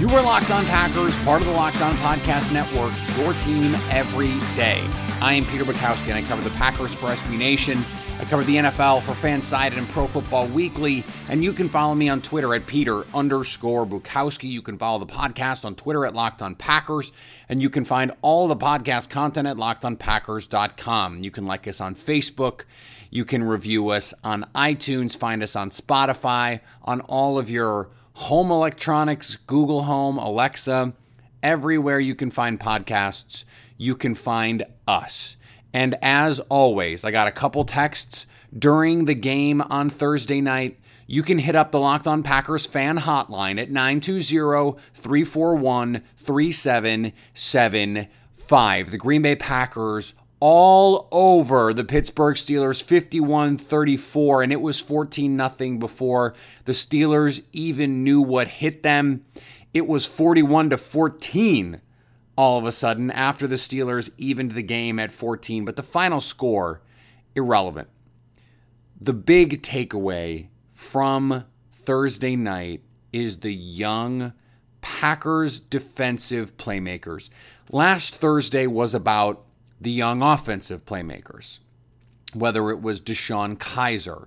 You are Locked On Packers, part of the Locked On Podcast Network, your team every day. I am Peter Bukowski, and I cover the Packers for SB Nation. I cover the NFL for Fansided and Pro Football Weekly, and you can follow me on Twitter at Peter underscore Bukowski. You can follow the podcast on Twitter at Locked On Packers, and you can find all the podcast content at LockedOnPackers.com. You can like us on Facebook. You can review us on iTunes, find us on Spotify, on all of your home electronics, Google Home, Alexa, everywhere you can find podcasts, you can find us. And as always, I got a couple texts during the game on Thursday night. You can hit up the Locked On Packers fan hotline at 920 341 3775. The Green Bay Packers all over the Pittsburgh Steelers 51-34 and it was 14 nothing before the Steelers even knew what hit them. It was 41 to 14 all of a sudden after the Steelers evened the game at 14, but the final score irrelevant. The big takeaway from Thursday night is the young Packers defensive playmakers. Last Thursday was about the young offensive playmakers, whether it was DeShone Kizer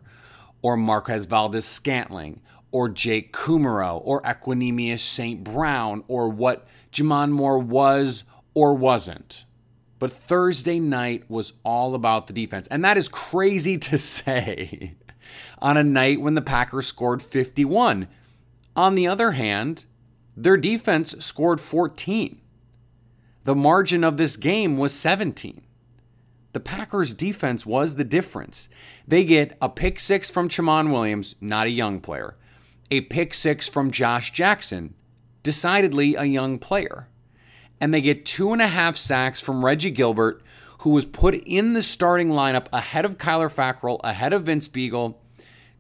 or Marquez Valdes Scantling or Jake Kumerow or Equanimeous St. Brown or what J'Mon Moore was or wasn't. But Thursday night was all about the defense. And that is crazy to say on a night when the Packers scored 51. On the other hand, their defense scored 14. The margin of this game was 17. The Packers' defense was the difference. They get a pick six from Tramon Williams, not a young player, a pick six from Josh Jackson, decidedly a young player. And they get two and a half sacks from Reggie Gilbert, who was put in the starting lineup ahead of Kyler Fackrell, ahead of Vince Biegel,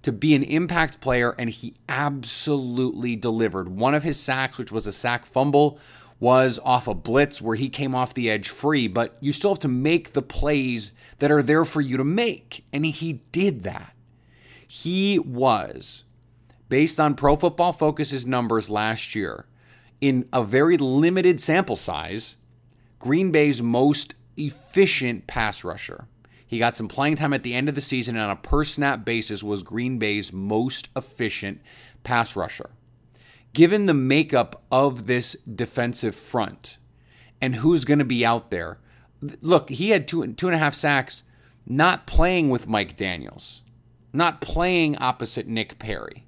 to be an impact player, and he absolutely delivered. One of his sacks, which was a sack fumble, was off a blitz where he came off the edge free, but you still have to make the plays that are there for you to make. And he did that. He was, based on Pro Football Focus's numbers last year, in a very limited sample size, Green Bay's most efficient pass rusher. He got some playing time at the end of the season and on a per snap basis was Green Bay's most efficient pass rusher given the makeup of this defensive front and who's going to be out there, look, he had two two and a half sacks, not playing with Mike Daniels, not playing opposite Nick Perry,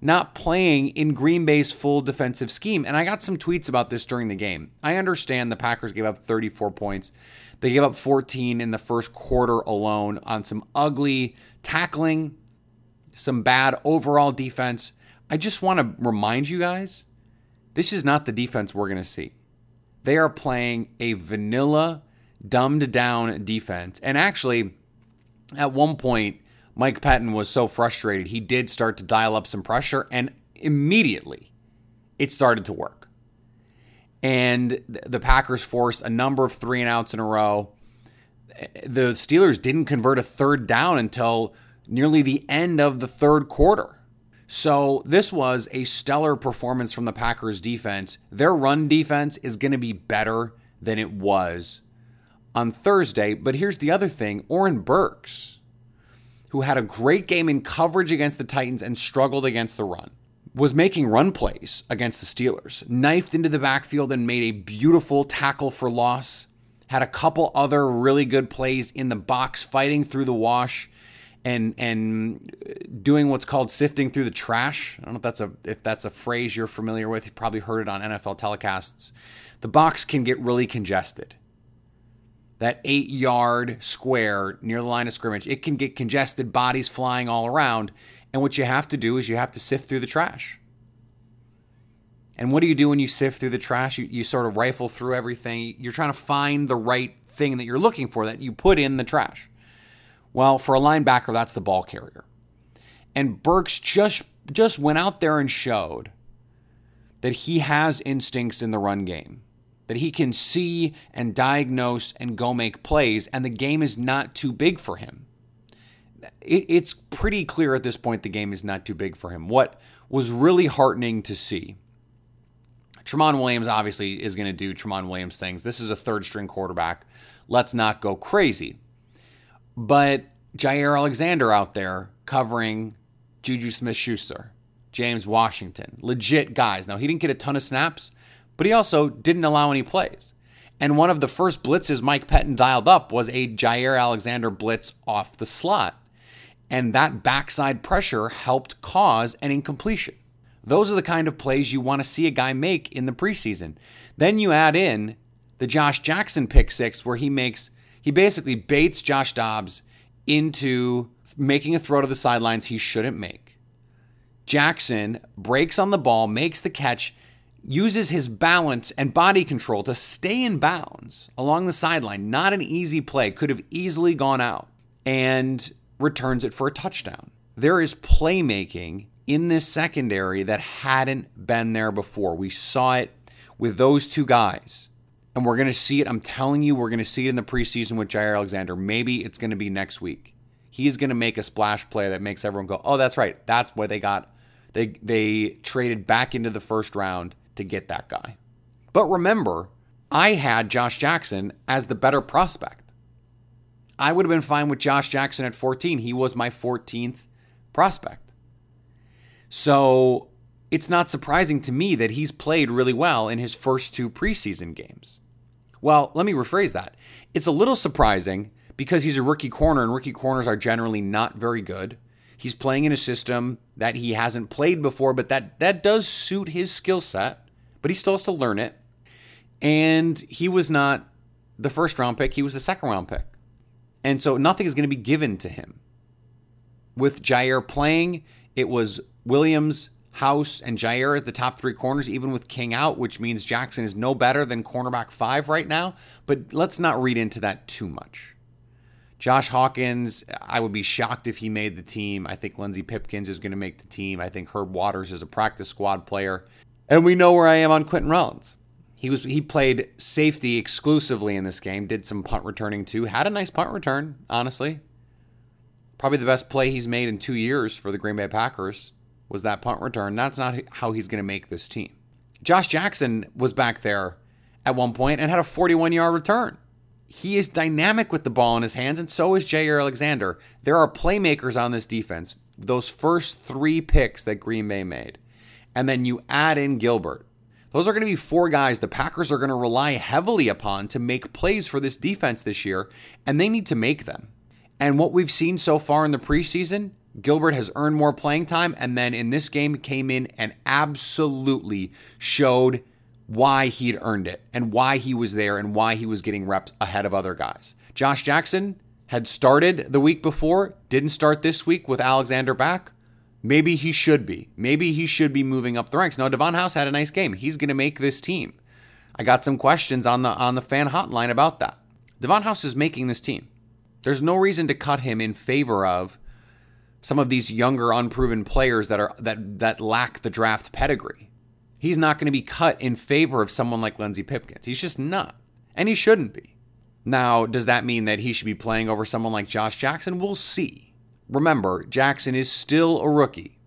not playing in Green Bay's full defensive scheme. And I got some tweets about this during the game. I understand the Packers gave up 34 points. They gave up 14 in the first quarter alone on some ugly tackling, some bad overall defense. I just want to remind you guys this is not the defense we're going to see. They are playing a vanilla, dumbed down defense. And actually, at one point, Mike Pettine was so frustrated, he did start to dial up some pressure, and immediately it started to work. And the Packers forced a number of three and outs in a row. The Steelers didn't convert a third down until nearly the end of the third quarter. So, this was a stellar performance from the Packers defense. Their run defense is going to be better than it was on Thursday. But here's the other thing Oren Burks, who had a great game in coverage against the Titans and struggled against the run, was making run plays against the Steelers, knifed into the backfield and made a beautiful tackle for loss, had a couple other really good plays in the box, fighting through the wash and and uh, doing what's called sifting through the trash. I don't know if that's a if that's a phrase you're familiar with. You probably heard it on NFL telecasts. The box can get really congested. That eight yard square near the line of scrimmage, it can get congested, bodies flying all around. And what you have to do is you have to sift through the trash. And what do you do when you sift through the trash? You, you sort of rifle through everything. You're trying to find the right thing that you're looking for that you put in the trash. Well, for a linebacker, that's the ball carrier. And Burks just just went out there and showed that he has instincts in the run game, that he can see and diagnose and go make plays, and the game is not too big for him. It, it's pretty clear at this point the game is not too big for him. What was really heartening to see. Tramon Williams obviously is going to do Tramon Williams things. This is a third string quarterback. Let's not go crazy. But Jaire Alexander out there covering Juju Smith Schuster, James Washington, legit guys. Now, he didn't get a ton of snaps, but he also didn't allow any plays. And one of the first blitzes Mike Pettine dialed up was a Jaire Alexander blitz off the slot. And that backside pressure helped cause an incompletion. Those are the kind of plays you want to see a guy make in the preseason. Then you add in the Josh Jackson pick six, where he makes he basically baits Josh Dobbs into making a throw to the sidelines he shouldn't make. Jackson breaks on the ball, makes the catch, uses his balance and body control to stay in bounds along the sideline. Not an easy play, could have easily gone out, and returns it for a touchdown. There is playmaking in this secondary that hadn't been there before. We saw it with those two guys and we're going to see it. I'm telling you, we're going to see it in the preseason with Jaire Alexander. Maybe it's going to be next week. He's going to make a splash play that makes everyone go, "Oh, that's right. That's why they got they they traded back into the first round to get that guy." But remember, I had Josh Jackson as the better prospect. I would have been fine with Josh Jackson at 14. He was my 14th prospect. So, it's not surprising to me that he's played really well in his first two preseason games. Well, let me rephrase that. It's a little surprising because he's a rookie corner, and rookie corners are generally not very good. He's playing in a system that he hasn't played before, but that, that does suit his skill set, but he still has to learn it. And he was not the first round pick, he was the second round pick. And so nothing is going to be given to him. With Jaire playing, it was Williams, House and Jaire as the top three corners, even with King out, which means Jackson is no better than cornerback five right now. But let's not read into that too much. Josh Hawkins, I would be shocked if he made the team. I think Lenzy Pipkins is going to make the team. I think Herb Waters is a practice squad player. And we know where I am on Quinten Rollins. He was he played safety exclusively in this game, did some punt returning too. Had a nice punt return, honestly. Probably the best play he's made in two years for the Green Bay Packers was that punt return. That's not how he's going to make this team. Josh Jackson was back there at one point and had a 41 yard return. He is dynamic with the ball in his hands, and so is Jaire Alexander. There are playmakers on this defense. Those first three picks that Green Bay made, and then you add in Gilbert. Those are going to be four guys the Packers are going to rely heavily upon to make plays for this defense this year, and they need to make them. And what we've seen so far in the preseason Gilbert has earned more playing time, and then in this game came in and absolutely showed why he'd earned it and why he was there and why he was getting reps ahead of other guys. Josh Jackson had started the week before, didn't start this week with Alexander back. Maybe he should be. Maybe he should be moving up the ranks. Now Devon House had a nice game. He's going to make this team. I got some questions on the on the fan hotline about that. Devon House is making this team. There's no reason to cut him in favor of some of these younger unproven players that are that that lack the draft pedigree. He's not going to be cut in favor of someone like Lenzy Pipkins. He's just not. And he shouldn't be. Now, does that mean that he should be playing over someone like Josh Jackson? We'll see. Remember, Jackson is still a rookie.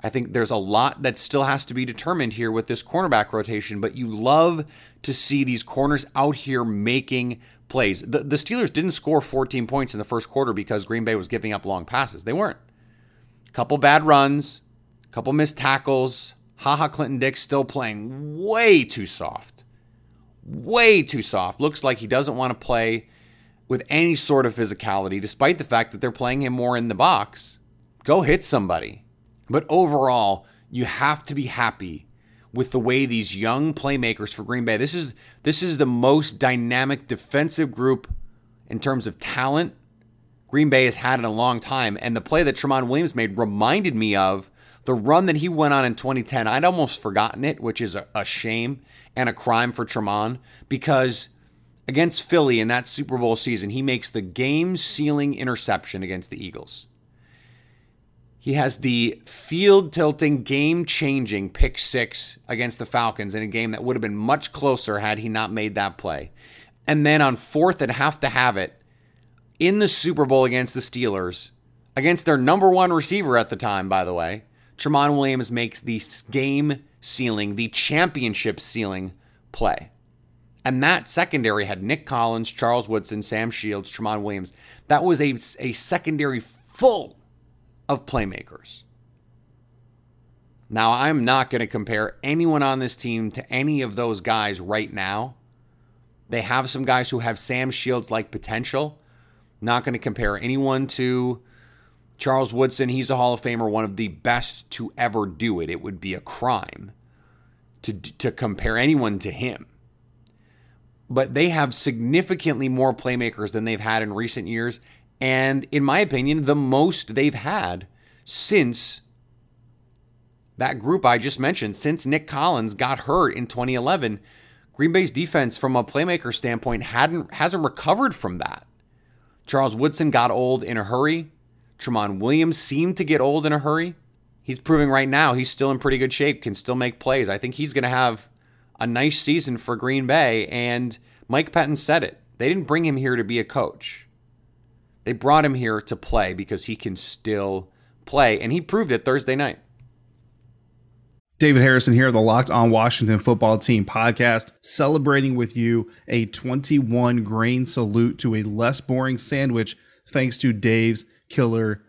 I think there's a lot that still has to be determined here with this cornerback rotation, but you love to see these corners out here making plays. The, the Steelers didn't score 14 points in the first quarter because Green Bay was giving up long passes. They weren't. Couple bad runs, couple missed tackles. Ha Ha Clinton Dix still playing way too soft. Way too soft. Looks like he doesn't want to play with any sort of physicality, despite the fact that they're playing him more in the box. Go hit somebody. But overall, you have to be happy with the way these young playmakers for Green Bay. This is this is the most dynamic defensive group in terms of talent Green Bay has had in a long time. And the play that Tramon Williams made reminded me of the run that he went on in 2010. I'd almost forgotten it, which is a, a shame and a crime for Tramon because against Philly in that Super Bowl season, he makes the game sealing interception against the Eagles. He has the field tilting, game changing pick six against the Falcons in a game that would have been much closer had he not made that play. And then on fourth and have to have it in the Super Bowl against the Steelers, against their number one receiver at the time, by the way, Tramon Williams makes the game sealing, the championship sealing play. And that secondary had Nick Collins, Charles Woodson, Sam Shields, Tramon Williams. That was a, a secondary full of playmakers. Now, I'm not going to compare anyone on this team to any of those guys right now. They have some guys who have Sam Shields like potential. Not going to compare anyone to Charles Woodson. He's a Hall of Famer, one of the best to ever do it. It would be a crime to, to compare anyone to him. But they have significantly more playmakers than they've had in recent years, and in my opinion, the most they've had since that group I just mentioned, since Nick Collins got hurt in 2011. Green Bay's defense, from a playmaker standpoint, hadn't hasn't recovered from that. Charles Woodson got old in a hurry. Tramon Williams seemed to get old in a hurry. He's proving right now he's still in pretty good shape, can still make plays. I think he's going to have a nice season for Green Bay. And Mike Pettine said it. They didn't bring him here to be a coach. They brought him here to play because he can still play, and he proved it Thursday night. David Harrison here, the Locked On Washington Football Team podcast, celebrating with you a 21 grain salute to a less boring sandwich thanks to Dave's Killer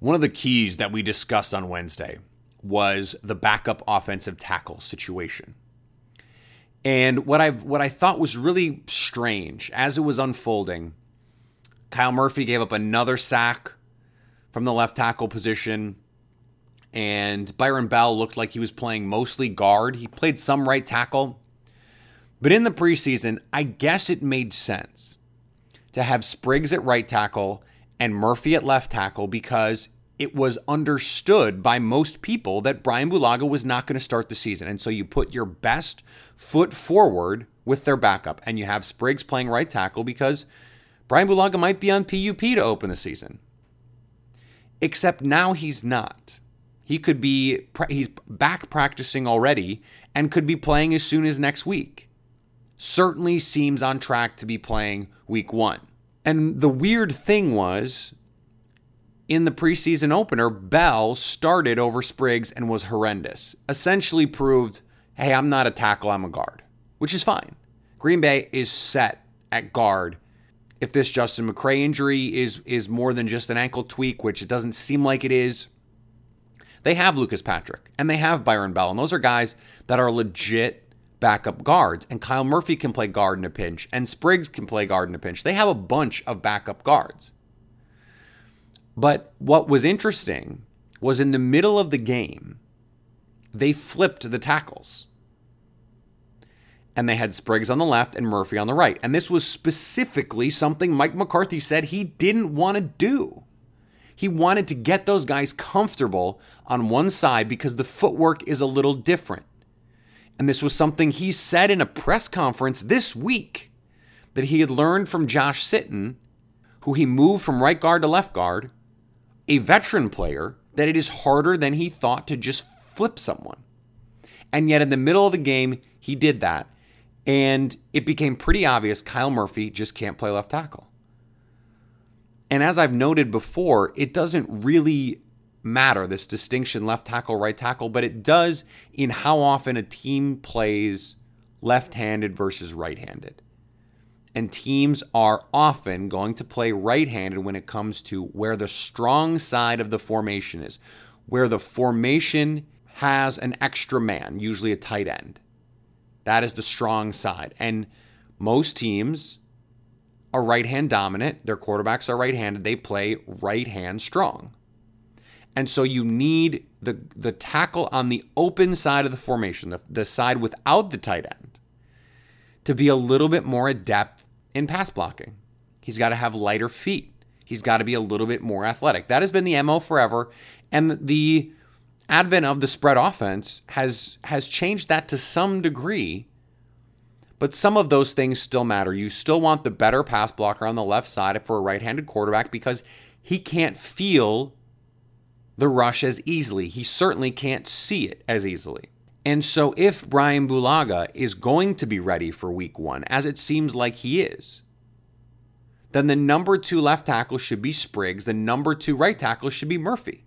One of the keys that we discussed on Wednesday was the backup offensive tackle situation. And what I what I thought was really strange as it was unfolding, Kyle Murphy gave up another sack from the left tackle position, and Byron Bell looked like he was playing mostly guard. He played some right tackle, but in the preseason, I guess it made sense to have Spriggs at right tackle and Murphy at left tackle because it was understood by most people that Brian Bulaga was not going to start the season. And so you put your best foot forward with their backup, and you have Spriggs playing right tackle because Brian Bulaga might be on PUP to open the season. Except now he's not. He could be he's back practicing already and could be playing as soon as next week. Certainly seems on track to be playing week 1. And the weird thing was in the preseason opener, Bell started over Spriggs and was horrendous. Essentially proved, hey, I'm not a tackle, I'm a guard, which is fine. Green Bay is set at guard. If this Justin McCray injury is is more than just an ankle tweak, which it doesn't seem like it is, they have Lucas Patrick and they have Byron Bell, and those are guys that are legit backup guards. And Kyle Murphy can play guard in a pinch, and Spriggs can play guard in a pinch. They have a bunch of backup guards. But what was interesting was in the middle of the game, they flipped the tackles. And they had Spriggs on the left and Murphy on the right. And this was specifically something Mike McCarthy said he didn't want to do. He wanted to get those guys comfortable on one side because the footwork is a little different. And this was something he said in a press conference this week that he had learned from Josh Sitton, who he moved from right guard to left guard, a veteran player, that it is harder than he thought to just flip someone. And yet, in the middle of the game, he did that. And it became pretty obvious Kyle Murphy just can't play left tackle. And as I've noted before, it doesn't really matter, this distinction left tackle, right tackle, but it does in how often a team plays left handed versus right handed and teams are often going to play right handed when it comes to where the strong side of the formation is, where the formation has an extra man, usually a tight end. That is the strong side. And most teams are right hand dominant. Their quarterbacks are right handed. They play right hand strong. And so you need the, the tackle on the open side of the formation, the, the side without the tight end, to be a little bit more adept in pass blocking. He's got to have lighter feet. He's got to be a little bit more athletic. That has been the MO forever. And the advent of the spread offense has has changed that to some degree. But some of those things still matter. You still want the better pass blocker on the left side for a right-handed quarterback because he can't feel the rush as easily. He certainly can't see it as easily. And so, if Brian Bulaga is going to be ready for week one, as it seems like he is, then the number two left tackle should be Spriggs. The number two right tackle should be Murphy.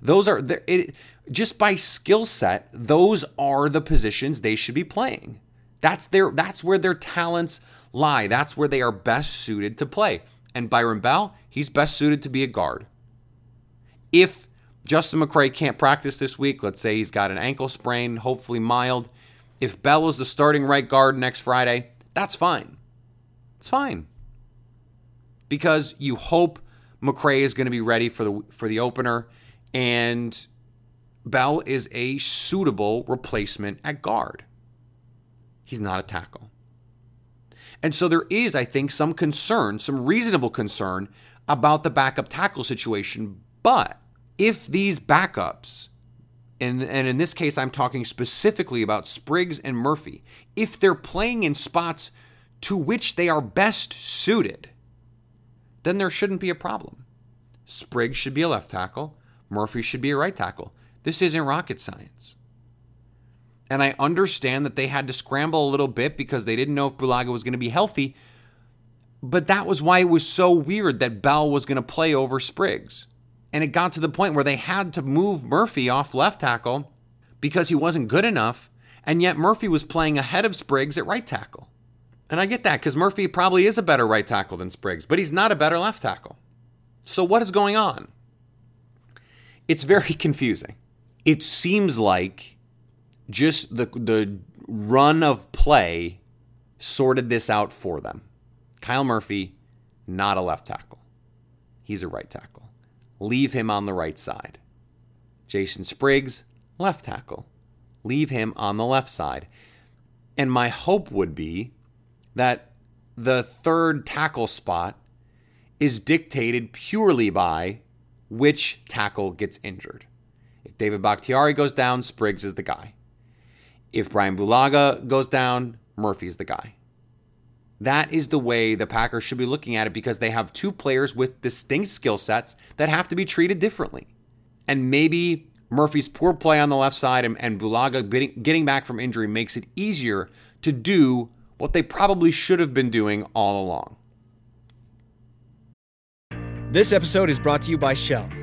Those are it, just by skill set. Those are the positions they should be playing. That's their. That's where their talents lie. That's where they are best suited to play. And Byron Bell, he's best suited to be a guard. If Justin McCray can't practice this week. Let's say he's got an ankle sprain, hopefully mild. If Bell is the starting right guard next Friday, that's fine. It's fine. Because you hope McCray is going to be ready for the for the opener and Bell is a suitable replacement at guard. He's not a tackle. And so there is, I think, some concern, some reasonable concern about the backup tackle situation, but if these backups, and, and in this case, I'm talking specifically about Spriggs and Murphy, if they're playing in spots to which they are best suited, then there shouldn't be a problem. Spriggs should be a left tackle, Murphy should be a right tackle. This isn't rocket science. And I understand that they had to scramble a little bit because they didn't know if Bulaga was going to be healthy. But that was why it was so weird that Bell was going to play over Spriggs. And it got to the point where they had to move Murphy off left tackle because he wasn't good enough. And yet Murphy was playing ahead of Spriggs at right tackle. And I get that because Murphy probably is a better right tackle than Spriggs, but he's not a better left tackle. So what is going on? It's very confusing. It seems like just the the run of play sorted this out for them. Kyle Murphy, not a left tackle. He's a right tackle leave him on the right side. Jason Spriggs, left tackle, leave him on the left side. And my hope would be that the third tackle spot is dictated purely by which tackle gets injured. If David Bakhtiari goes down, Spriggs is the guy. If Brian Bulaga goes down, Murphy's the guy. That is the way the Packers should be looking at it because they have two players with distinct skill sets that have to be treated differently. And maybe Murphy's poor play on the left side and, and Bulaga getting back from injury makes it easier to do what they probably should have been doing all along. This episode is brought to you by Shell.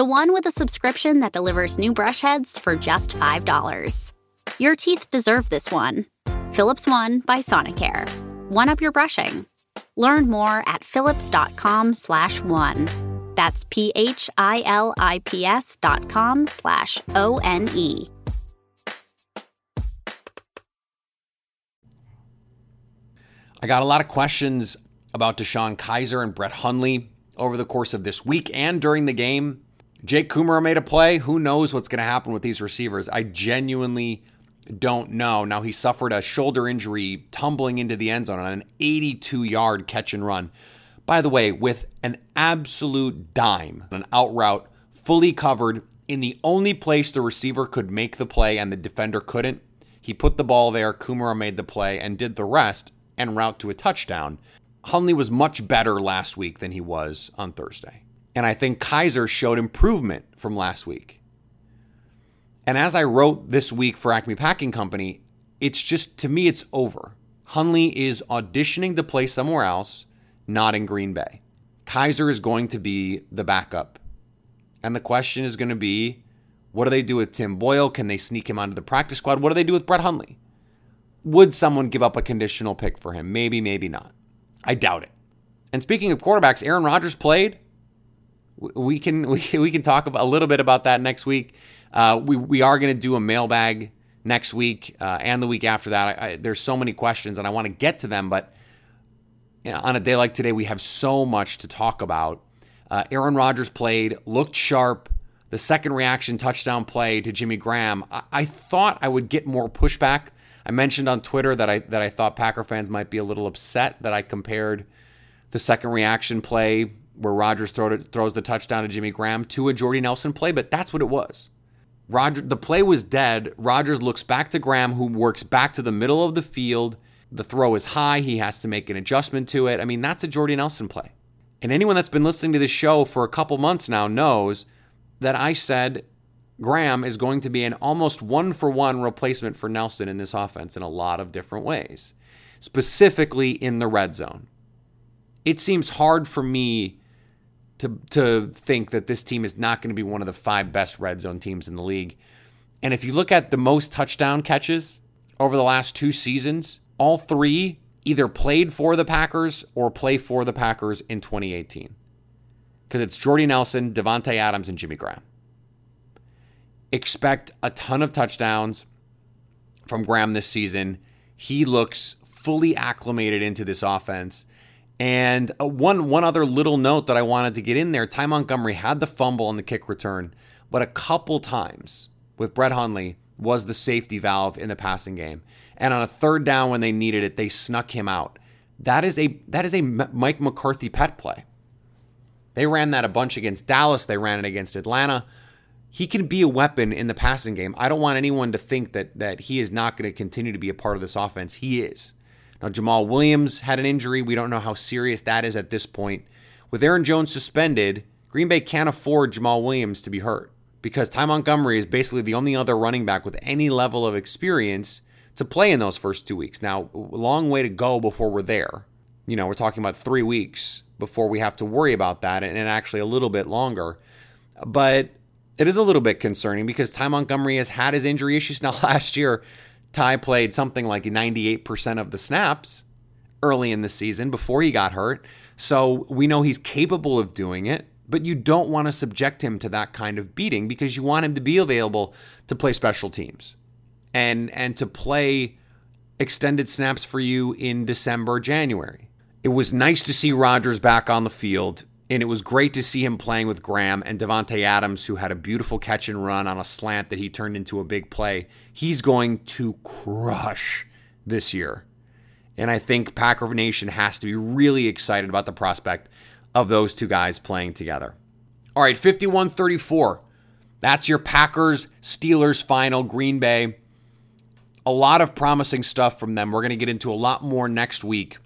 the one with a subscription that delivers new brush heads for just $5. Your teeth deserve this one. Philips One by Sonicare. One up your brushing. Learn more at philips.com slash one. That's P-H-I-L-I-P-S dot com slash O-N-E. I got a lot of questions about DeShone Kizer and Brett Hundley over the course of this week and during the game. Jake Kumerow made a play. Who knows what's going to happen with these receivers? I genuinely don't know. Now, he suffered a shoulder injury tumbling into the end zone on an 82 yard catch and run. By the way, with an absolute dime, an out route, fully covered in the only place the receiver could make the play and the defender couldn't. He put the ball there. Kumerow made the play and did the rest and route to a touchdown. Hundley was much better last week than he was on Thursday. And I think Kizer showed improvement from last week. And as I wrote this week for Acme Packing Company, it's just, to me, it's over. Hundley is auditioning to play somewhere else, not in Green Bay. Kizer is going to be the backup. And the question is going to be what do they do with Tim Boyle? Can they sneak him onto the practice squad? What do they do with Brett Hundley? Would someone give up a conditional pick for him? Maybe, maybe not. I doubt it. And speaking of quarterbacks, Aaron Rodgers played we can we, we can talk a little bit about that next week. Uh, we we are going to do a mailbag next week uh, and the week after that. I, I, there's so many questions and I want to get to them, but you know, on a day like today, we have so much to talk about. Uh, Aaron Rodgers played, looked sharp. The second reaction touchdown play to Jimmy Graham. I, I thought I would get more pushback. I mentioned on Twitter that I that I thought Packer fans might be a little upset that I compared the second reaction play where Rodgers throws the touchdown to Jimmy Graham to a Jordy Nelson play, but that's what it was. Roger, the play was dead. Rodgers looks back to Graham, who works back to the middle of the field. The throw is high. He has to make an adjustment to it. I mean, that's a Jordy Nelson play. And anyone that's been listening to this show for a couple months now knows that I said Graham is going to be an almost one for one replacement for Nelson in this offense in a lot of different ways, specifically in the red zone. It seems hard for me to to think that this team is not going to be one of the five best red zone teams in the league. And if you look at the most touchdown catches over the last two seasons, all three either played for the Packers or play for the Packers in 2018. Because it's Jordy Nelson, Davante Adams, and Jimmy Graham. Expect a ton of touchdowns from Graham this season. He looks fully acclimated into this offense. And uh, one one other little note that I wanted to get in there: Ty Montgomery had the fumble on the kick return, but a couple times with Brett Hundley was the safety valve in the passing game. And on a third down when they needed it, they snuck him out. That is a that is a Mike McCarthy pet play. They ran that a bunch against Dallas. They ran it against Atlanta. He can be a weapon in the passing game. I don't want anyone to think that that he is not going to continue to be a part of this offense. He is. Now, Jamaal Williams had an injury. We don't know how serious that is at this point. With Aaron Jones suspended, Green Bay can't afford Jamaal Williams to be hurt. because Ty Montgomery is basically the only other running back with any level of experience to play in those first two weeks. Now, long way to go before we're there. You know, we're talking about three weeks before we have to worry about that, and actually a little bit longer. But it is a little bit concerning because Ty Montgomery has had his injury issues. Now, last year, Ty played something like 98% of the snaps early in the season before he got hurt. So we know he's capable of doing it, but you don't want to subject him to that kind of beating because you want him to be available to play special teams and and to play extended snaps for you in December, January. It was nice to see Rodgers back on the field, and it was great to see him playing with Graham and Davante Adams, who had a beautiful catch and run on a slant that he turned into a big play. He's going to crush this year. And I think Packer Nation has to be really excited about the prospect of those two guys playing together. All right, 51 34. That's your Packers Steelers final, Green Bay. A lot of promising stuff from them. We're going to get into a lot more next week.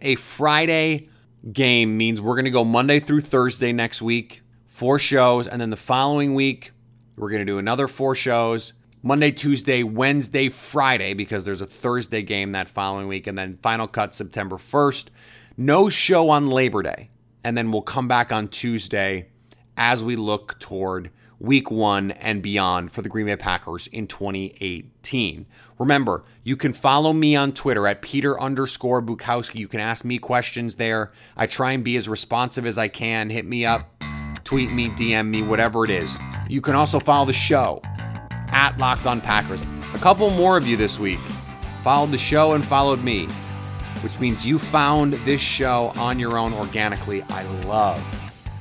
A Friday game means we're going to go Monday through Thursday next week, four shows, and then the following week, we're going to do another four shows. Monday, Tuesday, Wednesday, Friday, because there's a Thursday game that following week, and then final cut September 1st. No show on Labor Day. And then we'll come back on Tuesday as we look toward week one and beyond for the Green Bay Packers in 2018. Remember, you can follow me on Twitter at Peter underscore Bukowski. You can ask me questions there. I try and be as responsive as I can. Hit me up, tweet me, DM me, whatever it is. You can also follow the show at Locked On Packers. A couple more of you this week followed the show and followed me, which means you found this show on your own organically. I love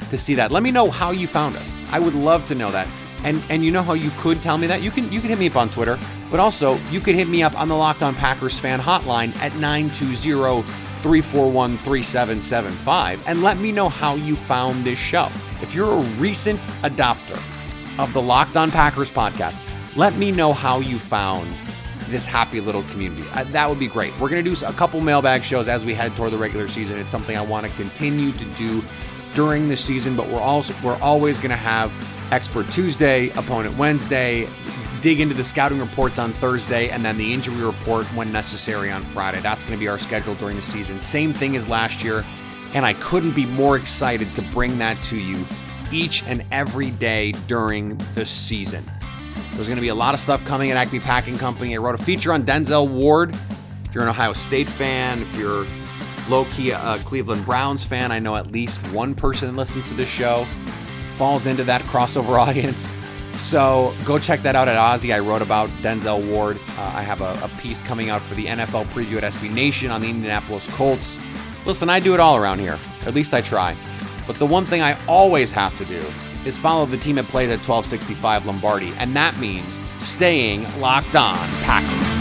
to see that. Let me know how you found us. I would love to know that. And and you know how you could tell me that? You can you can hit me up on Twitter, but also you could hit me up on the Locked On Packers fan hotline at 920-341-3775 and let me know how you found this show. If you're a recent adopter of the Locked On Packers podcast, let me know how you found this happy little community. Uh, that would be great. We're going to do a couple mailbag shows as we head toward the regular season. It's something I want to continue to do during the season, but we're also we're always going to have Expert Tuesday, Opponent Wednesday, dig into the scouting reports on Thursday, and then the injury report when necessary on Friday. That's going to be our schedule during the season. Same thing as last year, and I couldn't be more excited to bring that to you each and every day during the season. There's going to be a lot of stuff coming at Acme Packing Company. I wrote a feature on Denzel Ward. If you're an Ohio State fan, if you're low key a Cleveland Browns fan, I know at least one person listens to this show falls into that crossover audience. So go check that out at Ozzy. I wrote about Denzel Ward. Uh, I have a, a, piece coming out for the NFL preview at SB Nation on the Indianapolis Colts. Listen, I do it all around here. At least I try. But the one thing I always have to do is follow the team that plays at 1265 Lombardi, and that means staying locked on Packers.